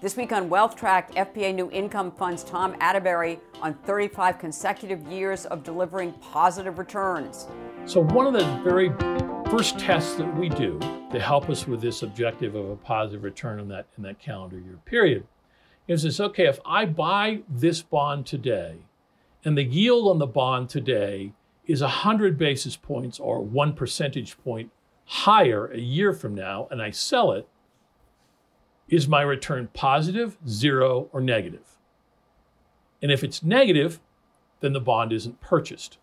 This week on Wealth Track, FPA New Income Fund's Tom Atteberry on 35 consecutive years of delivering positive returns. So, one of the very first tests that we do to help us with this objective of a positive return in that, in that calendar year period is this okay, if I buy this bond today and the yield on the bond today is 100 basis points or one percentage point higher a year from now and I sell it, is my return positive, zero, or negative? And if it's negative, then the bond isn't purchased.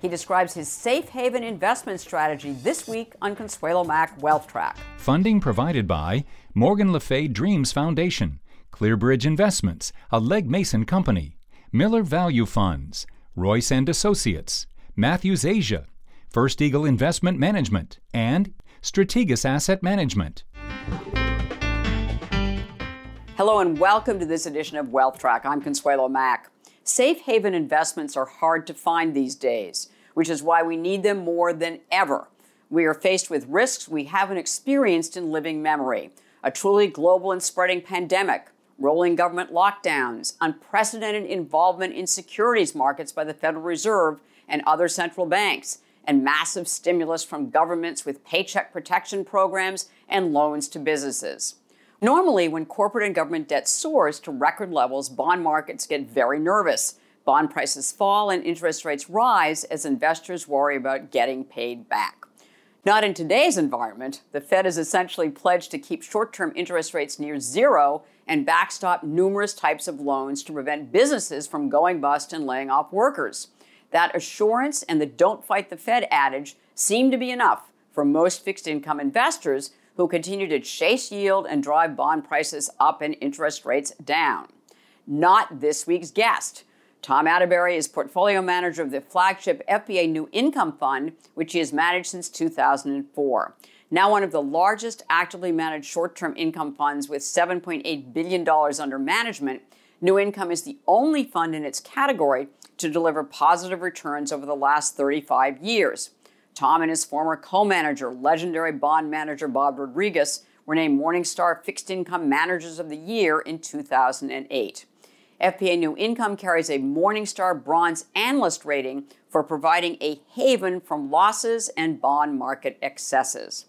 He describes his safe haven investment strategy this week on Consuelo Mack Wealth Track. Funding provided by Morgan Le Fay Dreams Foundation, Clearbridge Investments, a Legg Mason company, Miller Value Funds, Royce and Associates, Matthews Asia, First Eagle Investment Management, and Strategas Asset Management. Hello and welcome to this edition of Wealth Track. I'm Consuelo Mack. Safe haven investments are hard to find these days, which is why we need them more than ever. We are faced with risks we haven't experienced in living memory a truly global and spreading pandemic, rolling government lockdowns, unprecedented involvement in securities markets by the Federal Reserve and other central banks, and massive stimulus from governments with paycheck protection programs and loans to businesses. Normally, when corporate and government debt soars to record levels, bond markets get very nervous. Bond prices fall and interest rates rise as investors worry about getting paid back. Not in today's environment. The Fed has essentially pledged to keep short term interest rates near zero and backstop numerous types of loans to prevent businesses from going bust and laying off workers. That assurance and the don't fight the Fed adage seem to be enough for most fixed income investors who continue to chase yield and drive bond prices up and interest rates down. Not this week's guest. Tom Atteberry is portfolio manager of the flagship FPA New Income Fund, which he has managed since 2004. Now one of the largest actively managed short-term income funds with $7.8 billion under management, New Income is the only fund in its category to deliver positive returns over the last 35 years. Tom and his former co manager, legendary bond manager Bob Rodriguez, were named Morningstar Fixed Income Managers of the Year in 2008. FPA New Income carries a Morningstar Bronze Analyst rating for providing a haven from losses and bond market excesses.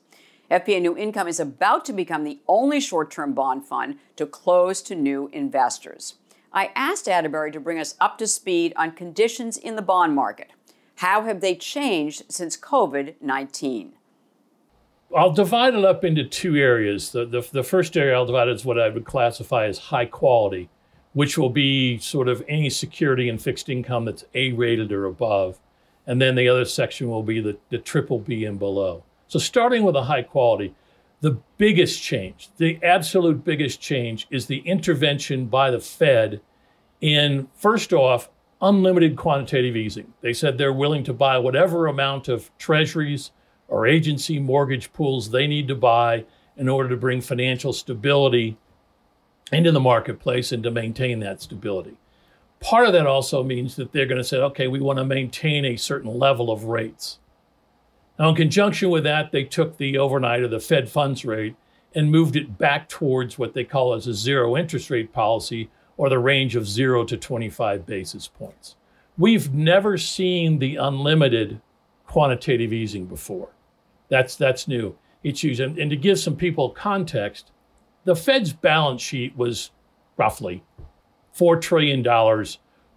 FPA New Income is about to become the only short term bond fund to close to new investors. I asked Atteberry to bring us up to speed on conditions in the bond market. How have they changed since COVID 19? I'll divide it up into two areas. The, the, the, first area I'll divide is what I would classify as high quality, which will be sort of any security and fixed income that's A rated or above. And then the other section will be the, the triple B and below. So, starting with a high quality, the biggest change, the absolute biggest change, is the intervention by the Fed in, first off, unlimited quantitative easing. They said they're willing to buy whatever amount of treasuries or agency mortgage pools they need to buy in order to bring financial stability into the marketplace and to maintain that stability. Part of that also means that they're going to say, okay, we want to maintain a certain level of rates. Now, in conjunction with that, they took the overnight or the Fed funds rate and moved it back towards what they call as a zero interest rate policy, or the range of 0 to 25 basis points. We've never seen the unlimited quantitative easing before. That's, that's new. It's used, and, and to give some people context, the Fed's balance sheet was roughly $4 trillion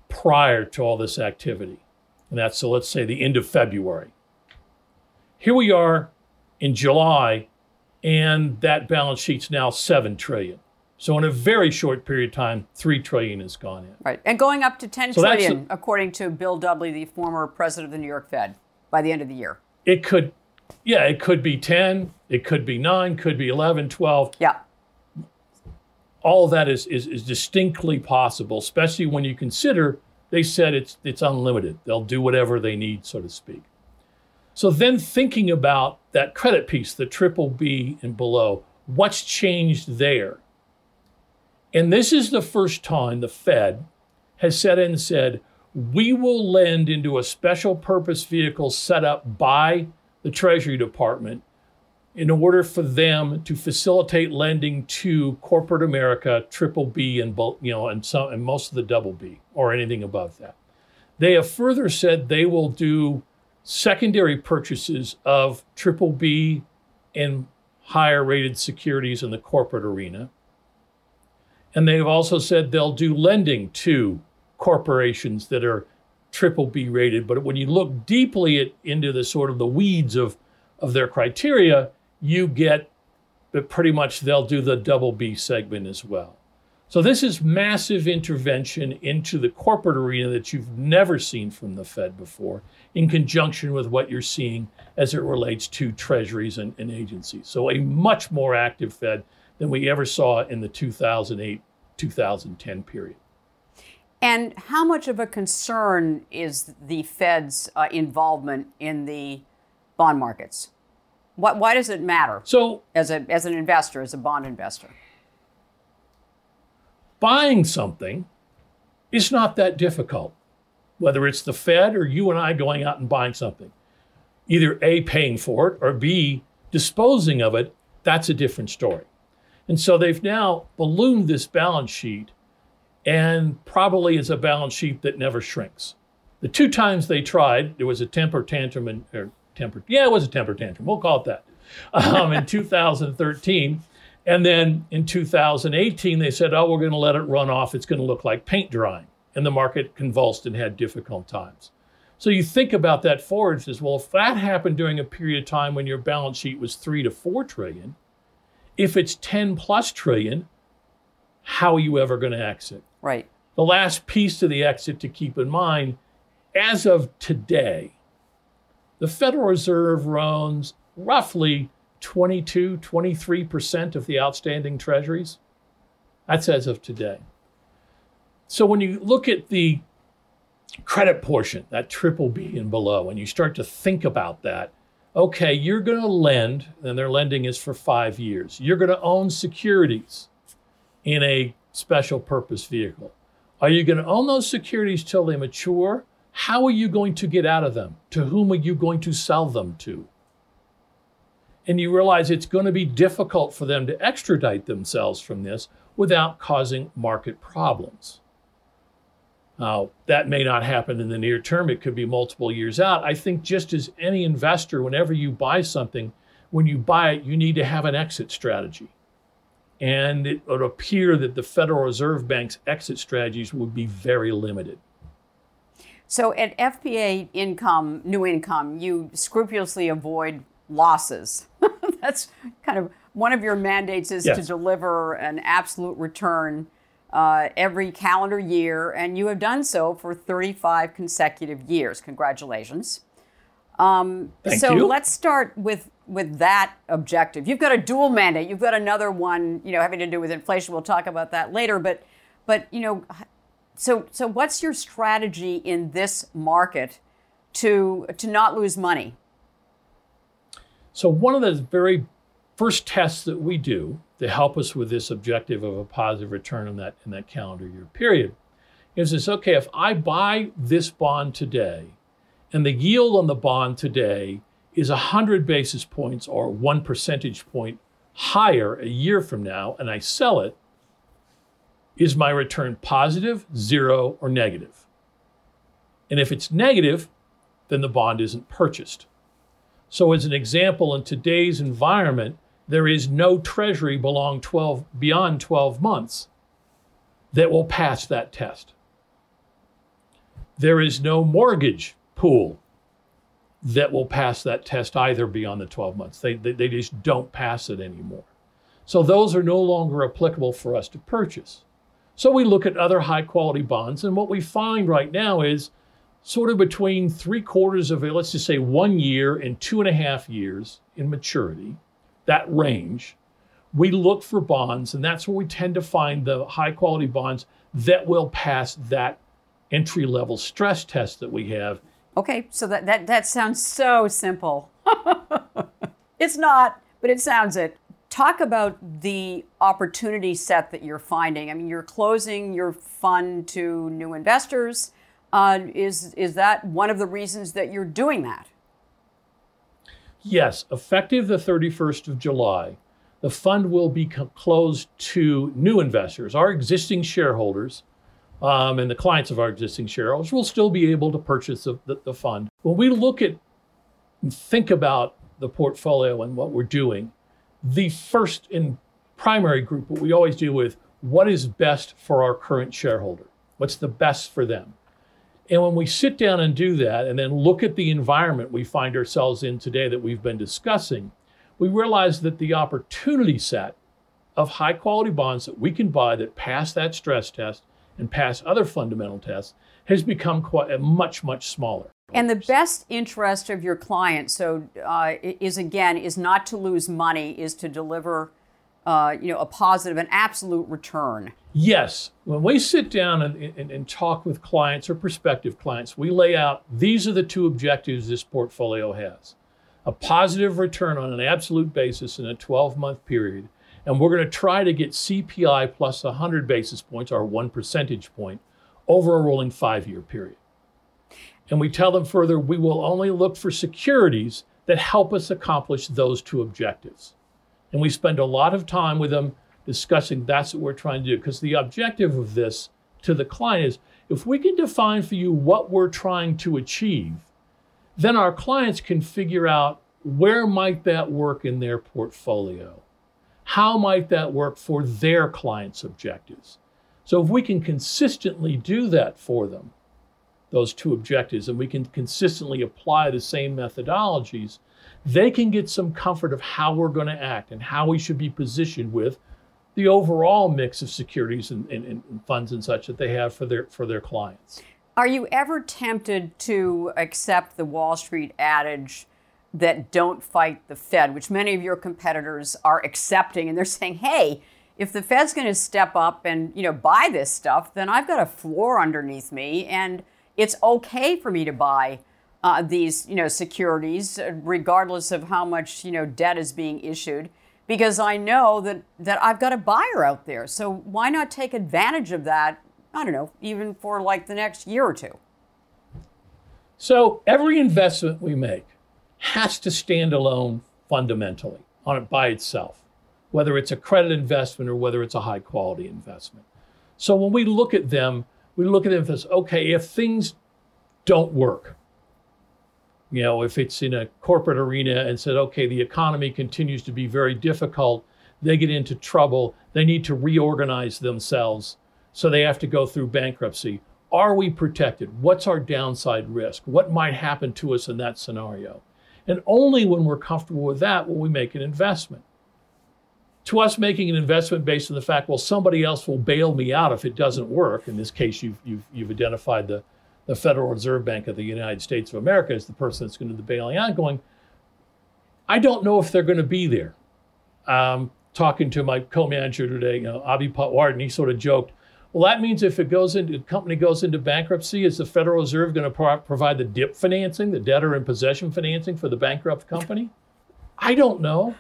prior to all this activity. And that's, so let's say, the end of February. Here we are in July, and that balance sheet's now 7 trillion. So in a very short period of time, three trillion has gone in. Right, and going up to ten so trillion, a, according to Bill Dudley, the former president of the New York Fed, by the end of the year. It could, yeah, it could be ten, it could be nine, could be 11, 12. Yeah. All of that is, is, is distinctly possible, especially when you consider they said it's it's unlimited. They'll do whatever they need, so to speak. So then thinking about that credit piece, the triple B and below, what's changed there? And this is the first time the Fed has said and said, we will lend into a special purpose vehicle set up by the Treasury Department in order for them to facilitate lending to corporate America, triple B and you know and some and most of the double B or anything above that. They have further said they will do secondary purchases of triple B and higher rated securities in the corporate arena. And they've also said they'll do lending to corporations that are triple B rated. But when you look deeply at, into the sort of the weeds of, of their criteria, you get that pretty much they'll do the double B segment as well. So this is massive intervention into the corporate arena that you've never seen from the Fed before, in conjunction with what you're seeing as it relates to treasuries and, and agencies. So a much more active Fed than we ever saw in the 2008 2010 period. And how much of a concern is the Fed's uh, involvement in the bond markets? What, why does it matter? So, as a as an investor, as a bond investor, buying something is not that difficult. Whether it's the Fed or you and I going out and buying something, either A, paying for it, or B, disposing of it, that's a different story. And so they've now ballooned this balance sheet, and probably is a balance sheet that never shrinks. The two times they tried, there was a temper tantrum and or temper, yeah, it was a temper tantrum. We'll call it that. Um, in 2013, and then in 2018, they said, oh, we're going to let it run off. It's going to look like paint drying. And the market convulsed and had difficult times. So you think about that forward as well, if that happened during a period of time when your balance sheet was three to four trillion, if it's 10 plus trillion, how are you ever going to exit? Right. The last piece to the exit to keep in mind as of today, the Federal Reserve owns roughly 22, 23% of the outstanding treasuries. That's as of today. So when you look at the credit portion, that triple B and below, and you start to think about that, okay, you're going to lend, and their lending is for five years. You're going to own securities in a special purpose vehicle. Are you going to own those securities till they mature? How are you going to get out of them? To whom are you going to sell them to? and you realize it's going to be difficult for them to extradite themselves from this without causing market problems. Now, that may not happen in the near term. It could be multiple years out. I think just as any investor, whenever you buy something, when you buy it, you need to have an exit strategy. And it would appear that the Federal Reserve Bank's exit strategies would be very limited. So at FPA income, new income, you scrupulously avoid losses. That's kind of one of your mandates is yes. to deliver an absolute return uh, every calendar year, and you have done so for 35 consecutive years. Congratulations. Um, so you. let's start with with that objective. You've got a dual mandate. You've got another one, you know, having to do with inflation. We'll talk about that later. But but you know, so so what's your strategy in this market to to not lose money? So, one of the very first tests that we do to help us with this objective of a positive return in that, in that calendar year period is this okay, if I buy this bond today and the yield on the bond today is 100 basis points or one percentage point higher a year from now and I sell it, is my return positive, zero, or negative? And if it's negative, then the bond isn't purchased. So, as an example, in today's environment, there is no treasury belong 12, beyond 12 months that will pass that test. There is no mortgage pool that will pass that test either beyond the 12 months. They, they, they just don't pass it anymore. So those are no longer applicable for us to purchase. So we look at other high quality bonds, and what we find right now is sort of between three quarters of let's just say one year and two and a half years in maturity, that range, we look for bonds, and that's where we tend to find the high quality bonds that will pass that entry level stress test that we have. Okay, so that, that, that sounds so simple. it's not, but it sounds it. Talk about the opportunity set that you're finding. I mean, you're closing your fund to new investors uh, is is that one of the reasons that you're doing that? Yes, effective the 31st of July, the fund will be closed to new investors. Our existing shareholders um, and the clients of our existing shareholders will still be able to purchase the, the, the fund. When we look at and think about the portfolio and what we're doing, the first and primary group, what we always deal with, what is best for our current shareholder? What's the best for them? And when we sit down and do that and then look at the environment we find ourselves in today that we've been discussing, we realize that the opportunity set of high quality bonds that we can buy that pass that stress test and pass other fundamental tests has become quite much much smaller. And the best interest of your client, so uh, is again, is not to lose money, is to deliver, uh, you know, a positive, an absolute return. Yes, when we sit down and, and, and talk with clients or prospective clients, we lay out these are the two objectives this portfolio has: a positive return on an absolute basis in a 12-month period, and we're going to try to get CPI plus 100 basis points, or one percentage point, over a rolling five-year period. And we tell them further, we will only look for securities that help us accomplish those two objectives. And we spend a lot of time with them discussing that's what we're trying to do. Because the objective of this to the client is if we can define for you what we're trying to achieve, then our clients can figure out where might that work in their portfolio? How might that work for their clients' objectives? So if we can consistently do that for them, those two objectives and we can consistently apply the same methodologies, they can get some comfort of how we're going to act and how we should be positioned with the overall mix of securities and, and, and, funds and such that they have for their for their clients. Are you ever tempted to accept the Wall Street adage that don't fight the Fed, which many of your competitors are accepting and they're saying, hey, if the Fed's going to step up and you know buy this stuff, then I've got a floor underneath me and it's okay for me to buy uh, these, you know, securities, regardless of how much, you know, debt is being issued, because I know that that I've got a buyer out there. So why not take advantage of that? I don't know, even for like the next year or two. So every investment we make has to stand alone fundamentally on it by itself, whether it's a credit investment or whether it's a high quality investment. So when we look at them, we look at them as okay, if things don't work, you know, if it's in a corporate arena and said, okay, the economy continues to be very difficult, they get into trouble, they need to reorganize themselves, so they have to go through bankruptcy. Are we protected? What's our downside risk? What might happen to us in that scenario? And only when we're comfortable with that will we make an investment to us making an investment based on the fact, well, somebody else will bail me out if it doesn't work. In this case, you've, you've, you've identified the, the Federal Reserve Bank of the United States of America is the person that's going to do the bailing out, going, I don't know if they're going to be there. Um, talking to my co-manager today, you know, Abhi Patwardhan, he sort of joked, well, that means if it goes into, company goes into bankruptcy, is the Federal Reserve going to pro- provide the DIP financing, the debtor in possession financing for the bankrupt company? I don't know.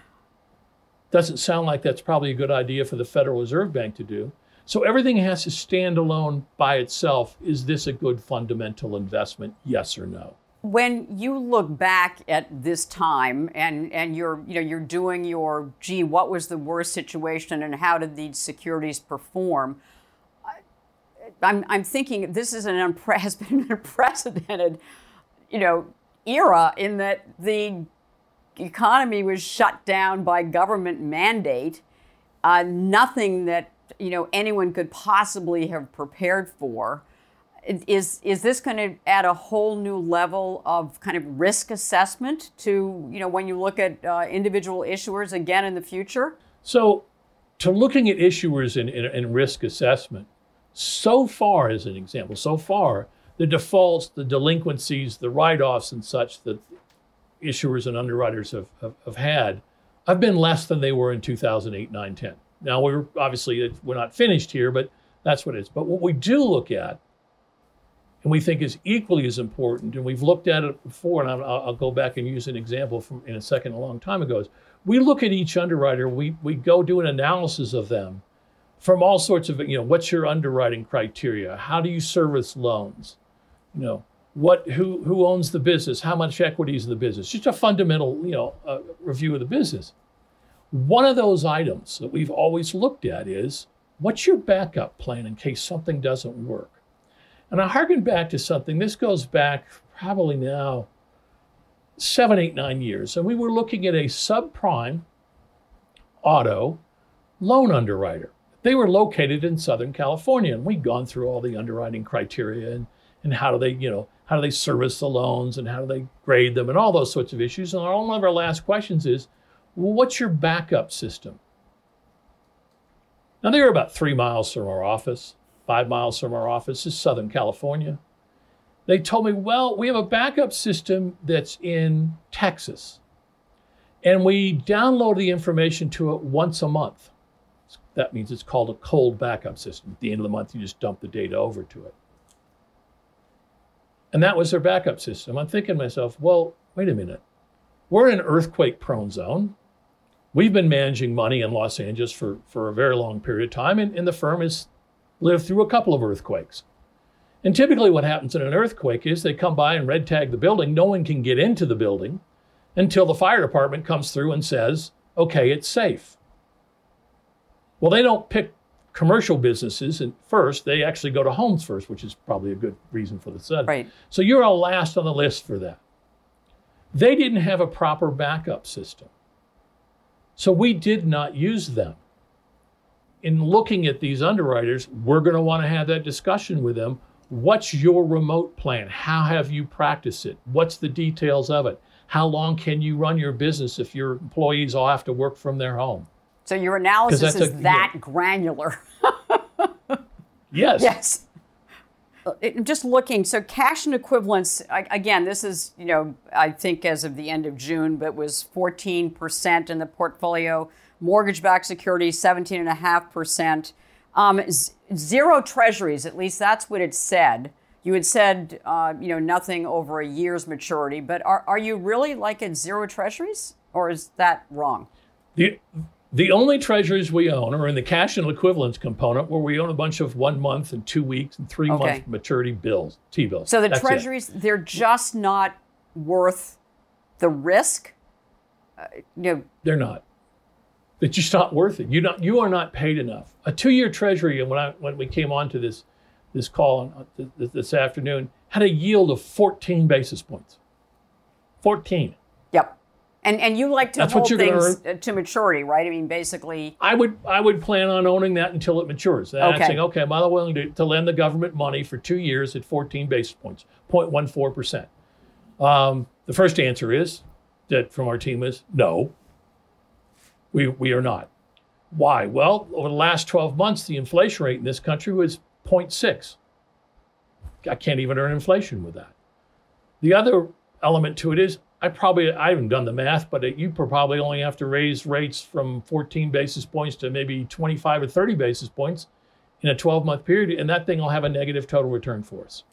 Doesn't sound like that's probably a good idea for the Federal Reserve Bank to do. So everything has to stand alone by itself. Is this a good fundamental investment? Yes or no? When you look back at this time and, and you're you know you're doing your gee, what was the worst situation and how did these securities perform? I'm, I'm thinking this is an unpre- has been an unprecedented, you know, era in that the economy was shut down by government mandate. Uh, nothing that you know anyone could possibly have prepared for. Is is this going to add a whole new level of kind of risk assessment to you know when you look at uh, individual issuers again in the future? So, to looking at issuers in, in, in risk assessment, so far as an example, so far the defaults, the delinquencies, the write-offs, and such that issuers and underwriters have, have, have had have been less than they were in 2008, 9, 10. Now, we're obviously we're not finished here, but that's what it is. But what we do look at, and we think is equally as important, and we've looked at it before, and I'll, I'll go back and use an example from in a second, a long time ago, is we look at each underwriter, we, we go do an analysis of them from all sorts of, you know, what's your underwriting criteria? How do you service loans? You know, what who who owns the business, how much equity is in the business, just a fundamental you know uh, review of the business. One of those items that we've always looked at is what's your backup plan in case something doesn't work. And I harken back to something. This goes back probably now seven, eight, nine years, and we were looking at a subprime auto loan underwriter. They were located in Southern California, and we'd gone through all the underwriting criteria and, and how do they, you know, how do they service the loans and how do they grade them and all those sorts of issues. And one of our last questions is, well, what's your backup system? Now they were about three miles from our office, five miles from our office is Southern California. They told me, well, we have a backup system that's in Texas. And we download the information to it once a month. That means it's called a cold backup system. At the end of the month, you just dump the data over to it. And that was their backup system. I'm thinking to myself, well, wait a minute. We're in an earthquake prone zone. We've been managing money in Los Angeles for, for a very long period of time, and, and the firm has lived through a couple of earthquakes. And typically, what happens in an earthquake is they come by and red tag the building. No one can get into the building until the fire department comes through and says, okay, it's safe. Well, they don't pick commercial businesses and first, they actually go to homes first, which is probably a good reason for the study. Right. So you're a last on the list for that. They didn't have a proper backup system. So we did not use them. In looking at these underwriters, we're going to want to have that discussion with them. What's your remote plan? How have you practiced it? What's the details of it? How long can you run your business if your employees all have to work from their home? So your analysis is a, that yeah. granular. yes. Yes. Uh, just looking, so cash and equivalents, again, this is, you know, I think as of the end of June, but was 14% in the portfolio. Mortgage backed securities, 17.5%. Um, zero treasuries, at least that's what it said. You had said, uh, you know, nothing over a year's maturity, but are, are you really like at zero treasuries or is that wrong? The, the only treasuries we own are in the cash and equivalents component, where we own a bunch of one month and two weeks and three okay. month maturity bills, T bills. So the That's treasuries, it. they're just not worth the risk. Uh, you know, they're not. They're just not worth it. You not you are not paid enough. A two year treasury, and when I when we came on to this this call on, uh, this afternoon, had a yield of 14 basis points. 14. Yep. And and you like to That's hold things to maturity, right? I mean, basically. I would I would plan on owning that until it matures. And okay. saying, okay, am I willing to, to lend the government money for two years at 14 basis points, 0.14 percent? Um, the first answer is that from our team is no. We we are not. Why? Well, over the last 12 months, the inflation rate in this country was 0.6. I can't even earn inflation with that. The other element to it is I probably I haven't done the math, but you probably only have to raise rates from 14 basis points to maybe 25 or 30 basis points in a 12 month period, and that thing will have a negative total return for us.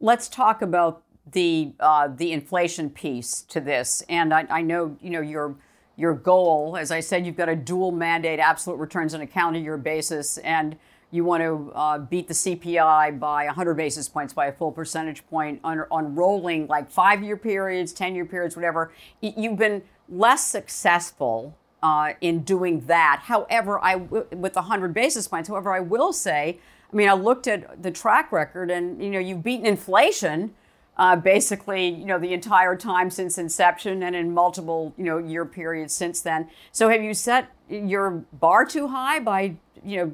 Let's talk about the uh, the inflation piece to this, and I, I know you know your your goal, as I said, you've got a dual mandate, absolute returns on a calendar year basis, and you want to uh, beat the CPI by 100 basis points, by a full percentage point on, on rolling like five year periods, 10 year periods, whatever. You've been less successful uh, in doing that. However, I with 100 basis points. However, I will say, I mean, I looked at the track record, and you know, you've beaten inflation. Uh, basically, you know, the entire time since inception and in multiple, you know, year periods since then. So have you set your bar too high by, you know,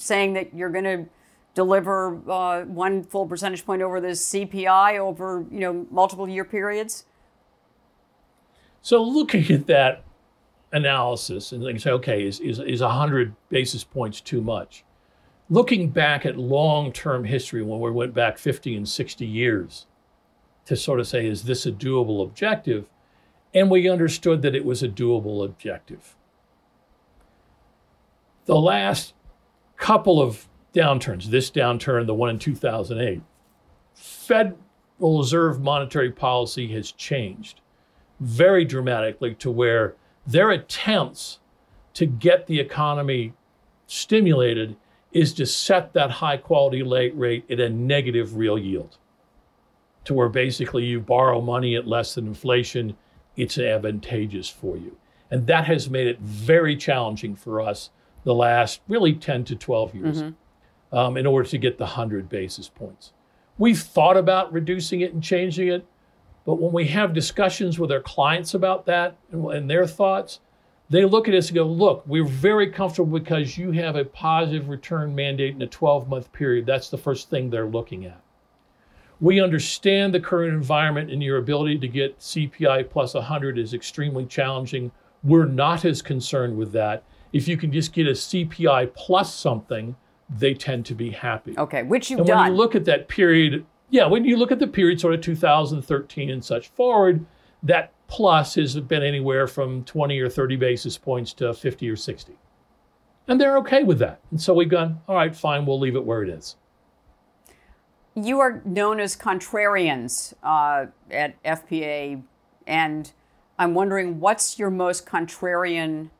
saying that you're going to deliver uh, one full percentage point over the CPI over you know multiple year periods? So looking at that analysis and they say, okay, is, is, is 100 basis points too much? Looking back at long-term history when we went back 50 and 60 years to sort of say, is this a doable objective? And we understood that it was a doable objective. The last couple of downturns, this downturn, the one in 2008, Federal Reserve monetary policy has changed very dramatically to where their attempts to get the economy stimulated is to set that high quality late rate at a negative real yield to where basically you borrow money at less than inflation, it's advantageous for you. And that has made it very challenging for us the last really 10 to 12 years mm-hmm. um, in order to get the 100 basis points. We've thought about reducing it and changing it, but when we have discussions with our clients about that and, and their thoughts, they look at us and go, look, we're very comfortable because you have a positive return mandate in a 12 month period. That's the first thing they're looking at. We understand the current environment and your ability to get CPI plus 100 is extremely challenging. We're not as concerned with that. If you can just get a CPI plus something, they tend to be happy. Okay, which you've and done. When you look at that period, yeah, when you look at the period sort of 2013 and such forward, that plus has been anywhere from 20 or 30 basis points to 50 or 60. And they're okay with that. And so we've gone, all right, fine, we'll leave it where it is. You are known as contrarians uh, at FPA, and I'm wondering what's your most contrarian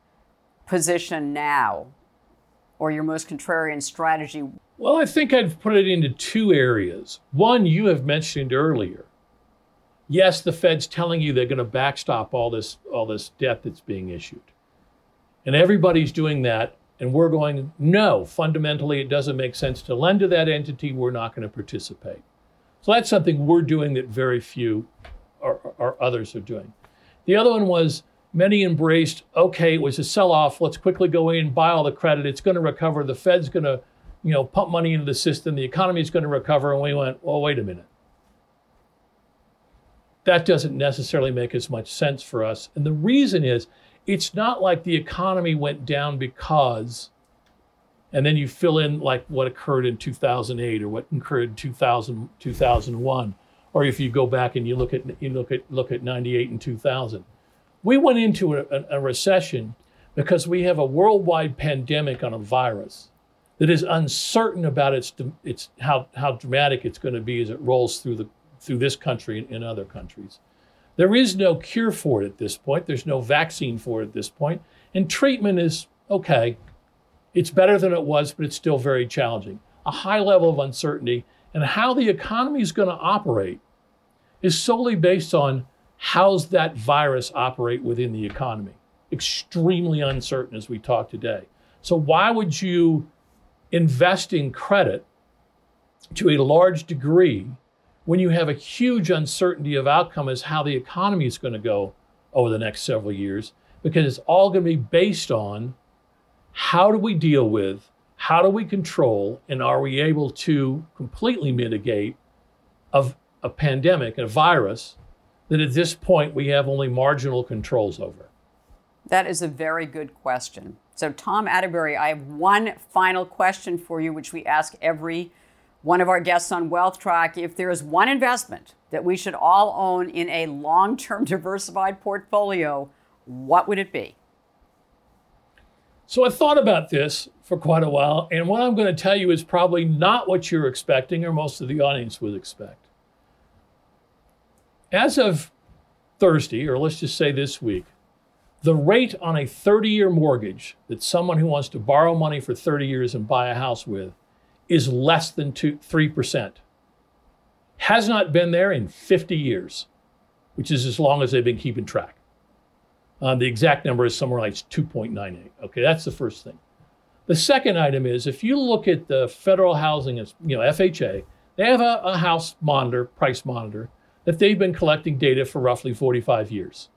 position now, or your most contrarian strategy? Well, I think I'd put it into two areas. One, you have mentioned earlier yes, the Fed's telling you they're going to backstop all this all this debt that's being issued. And everybody's doing that and we're going no, fundamentally it doesn't make sense to lend to that entity, we're not going to participate. So that's something we're doing that very few or, or others are doing. The other one was many embraced, okay, it was a sell-off, let's quickly go in, buy all the credit, it's going to recover, the Fed's going to, you know, pump money into the system, the economy is going to recover, and we went, well, wait a minute that doesn't necessarily make as much sense for us. And the reason is it's not like the economy went down because, and then you fill in like what occurred in 2008 or what occurred in 2000, 2001, or if you go back and you look at you look at look at 98 and 2000. We went into a, a recession because we have a worldwide pandemic on a virus that is uncertain about its, its how, how dramatic it's going to be as it rolls through the through this country and other countries. There is no cure for it at this point. There's no vaccine for it at this point. And treatment is okay. It's better than it was, but it's still very challenging. A high level of uncertainty and how the economy is going to operate is solely based on how's that virus operate within the economy. Extremely uncertain as we talk today. So why would you invest in credit to a large degree when you have a huge uncertainty of outcome as how the economy is going to go over the next several years, because it's all going to be based on how do we deal with, how do we control, and are we able to completely mitigate of a pandemic, a virus that at this point we have only marginal controls over? That is a very good question. So, Tom Atteberry, I have one final question for you, which we ask every one of our guests on Wealth Track, if there is one investment that we should all own in a long term diversified portfolio, what would it be? So I thought about this for quite a while, and what I'm going to tell you is probably not what you're expecting or most of the audience would expect. As of Thursday, or let's just say this week, the rate on a 30 year mortgage that someone who wants to borrow money for 30 years and buy a house with is less than two, 3%. Has not been there in 50 years, which is as long as they've been keeping track. Um, the exact number is somewhere like 2.98. Okay, that's the first thing. The second item is if you look at the federal housing, you know, FHA, they have a, a house monitor, price monitor, that they've been collecting data for roughly 45 years.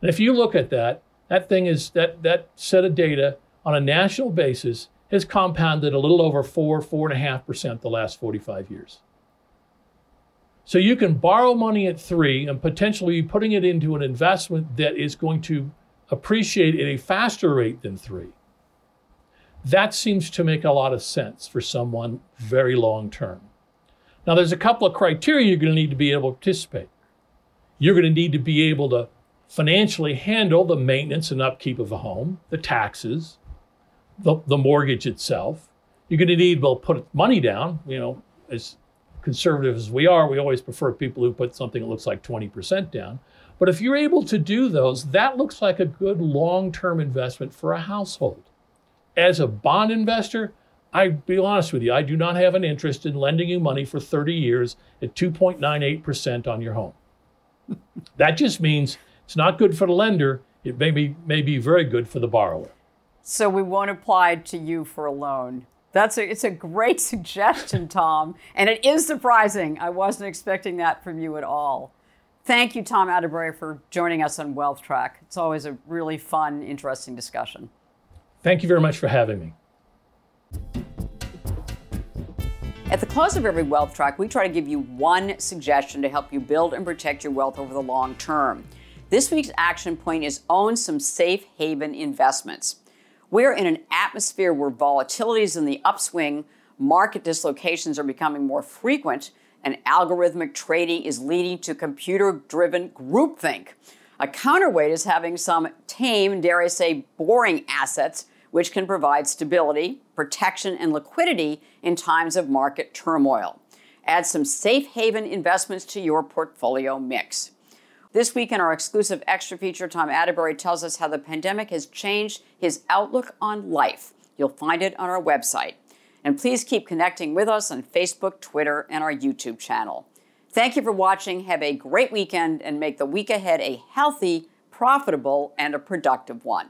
And if you look at that, that thing is that that set of data on a national basis has compounded a little over four, four and a half percent the last 45 years. So you can borrow money at three and potentially be putting it into an investment that is going to appreciate at a faster rate than three. That seems to make a lot of sense for someone very long term. Now, there's a couple of criteria you're going to need to be able to participate. You're going to need to be able to financially handle the maintenance and upkeep of a home, the taxes, the, the mortgage itself. You're going to need, well, put money down. You know, as conservative as we are, we always prefer people who put something that looks like 20% down. But if you're able to do those, that looks like a good long term investment for a household. As a bond investor, I be honest with you, I do not have an interest in lending you money for 30 years at 2.98% on your home. that just means it's not good for the lender. It may be, may be very good for the borrower. So we won't apply to you for a loan. That's a, it's a great suggestion, Tom. And it is surprising. I wasn't expecting that from you at all. Thank you, Tom Atteberry, for joining us on Wealth Track. It's always a really fun, interesting discussion. Thank you very much for having me. At the close of every Wealth Track, we try to give you one suggestion to help you build and protect your wealth over the long term. This week's action point is own some safe haven investments. We're in an atmosphere where volatilities in the upswing, market dislocations are becoming more frequent, and algorithmic trading is leading to computer driven groupthink. A counterweight is having some tame, dare I say, boring assets which can provide stability, protection, and liquidity in times of market turmoil. Add some safe haven investments to your portfolio mix. This week in our exclusive extra feature, Tom Atteberry tells us how the pandemic has changed his outlook on life. You'll find it on our website. And please keep connecting with us on Facebook, Twitter, and our YouTube channel. Thank you for watching. Have a great weekend and make the week ahead a healthy, profitable, and a productive one.